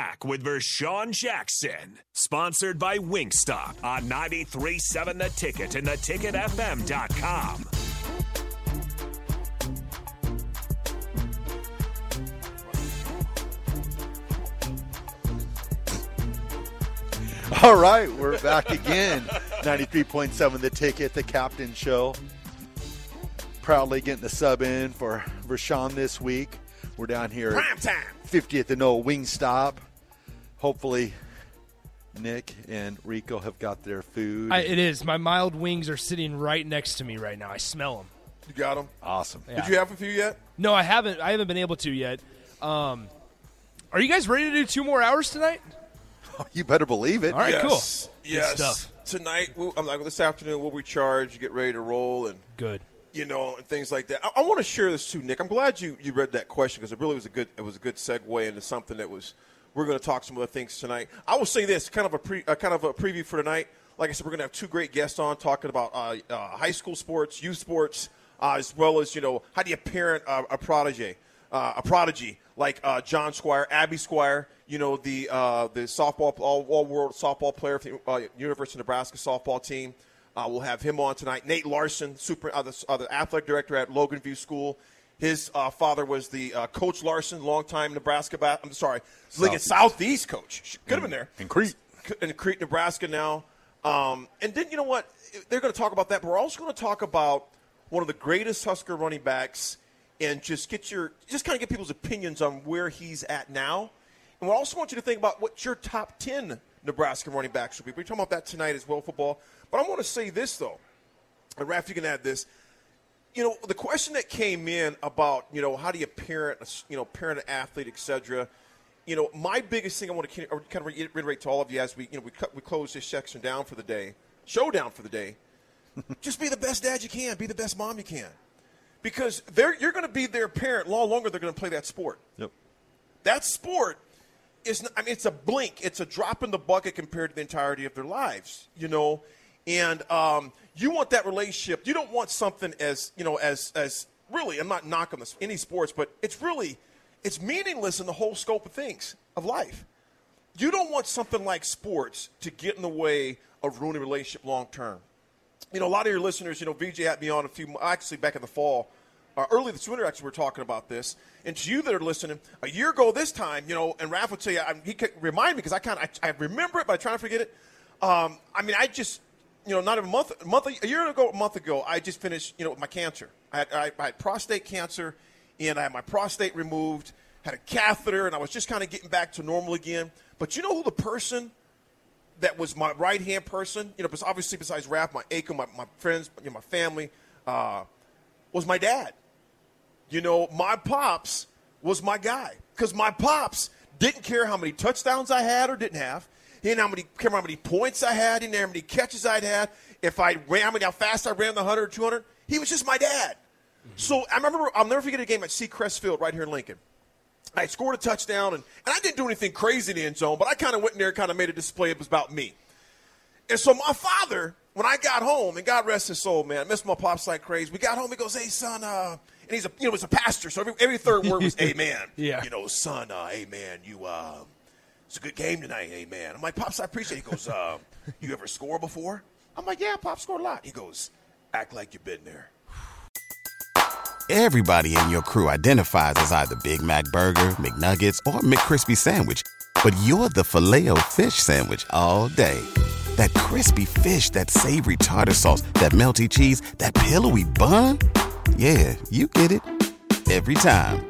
Back with Vershawn Jackson, sponsored by Wingstop on 93.7 The Ticket and theticketfm.com. All right, we're back again. 93.7 The Ticket, the Captain Show. Proudly getting the sub in for Rashawn this week. We're down here Prime time. 50th and no Wingstop. Hopefully, Nick and Rico have got their food. I, it is. My mild wings are sitting right next to me right now. I smell them. You got them. awesome. Did you have a few yet? No, I haven't. I haven't been able to yet. Um, are you guys ready to do two more hours tonight? You better believe it. All right, yes. cool. Yes. stuff. Tonight, we'll, I'm like this afternoon, we'll recharge, get ready to roll, and Good. you know, and things like that. I, I want to share this too, Nick. I'm glad you, you read that question because it really was a good it was a good segue into something that was. We're going to talk some other things tonight. I will say this, kind of a pre, uh, kind of a preview for tonight. Like I said, we're going to have two great guests on talking about uh, uh, high school sports, youth sports, uh, as well as you know how do you parent a prodigy, uh, a prodigy like uh, John Squire, Abby Squire. You know the the softball all, all world softball player for the University of Nebraska softball team. We'll have him on tonight. Nate Larson, super the, the athletic director at Logan View School. His uh, father was the uh, Coach Larson, longtime Nebraska. Ba- I'm sorry, Lincoln Southeast coach. Could have been there In Crete. in Crete, Nebraska now. Um, and then you know what? They're going to talk about that, but we're also going to talk about one of the greatest Husker running backs, and just get your just kind of get people's opinions on where he's at now. And we also want you to think about what your top ten Nebraska running backs will be. We're talking about that tonight as well, football. But I want to say this though, and Raph, you can add this you know, the question that came in about, you know, how do you parent, you know, parent an athlete, et cetera. You know, my biggest thing I want to kind of reiterate to all of you as we, you know, we, cut, we close this section down for the day, showdown for the day. just be the best dad you can, be the best mom you can, because they're, you're going to be their parent long longer. They're going to play that sport. Yep. That sport is, I mean, it's a blink. It's a drop in the bucket compared to the entirety of their lives, you know. And um, you want that relationship. You don't want something as, you know, as, as really, I'm not knocking this, any sports, but it's really, it's meaningless in the whole scope of things, of life. You don't want something like sports to get in the way of ruining a relationship long term. You know, a lot of your listeners, you know, VJ had me on a few, actually back in the fall, uh, early this winter, actually, we are talking about this. And to you that are listening, a year ago this time, you know, and Raph would tell you, I, he could remind me because I kind of, I, I remember it, but I try to forget it. Um, I mean, I just, you know, not a month, a month, a year ago, a month ago, I just finished, you know, with my cancer. I had, I, I had prostate cancer, and I had my prostate removed, had a catheter, and I was just kind of getting back to normal again. But you know who the person that was my right hand person, you know, because obviously besides Raph, my Aiko, my, my friends, you know, my family, uh, was my dad. You know, my pops was my guy because my pops didn't care how many touchdowns I had or didn't have. He didn't how many care how many points I had. He didn't how many catches I'd had. If I ran, how many how fast I ran the hundred or two hundred. He was just my dad. So I remember I'll never forget a game at Seacrest Field right here in Lincoln. I scored a touchdown, and, and I didn't do anything crazy in the end zone, but I kind of went in there and kind of made a display. It was about me. And so my father, when I got home, and God rest his soul, man, I miss my pops like crazy. We got home, he goes, "Hey, son," uh, and he's a you know he's a pastor, so every, every third word was "Amen." Yeah. You know, son, uh, Amen. You, uh, it's a good game tonight, Amen. I'm like, pops, I appreciate. it. He goes, uh, "You ever score before?" I'm like, "Yeah, pops scored a lot." He goes, "Act like you've been there." Everybody in your crew identifies as either Big Mac Burger, McNuggets, or McCrispy Sandwich. But you're the filet fish Sandwich all day. That crispy fish, that savory tartar sauce, that melty cheese, that pillowy bun. Yeah, you get it. Every time.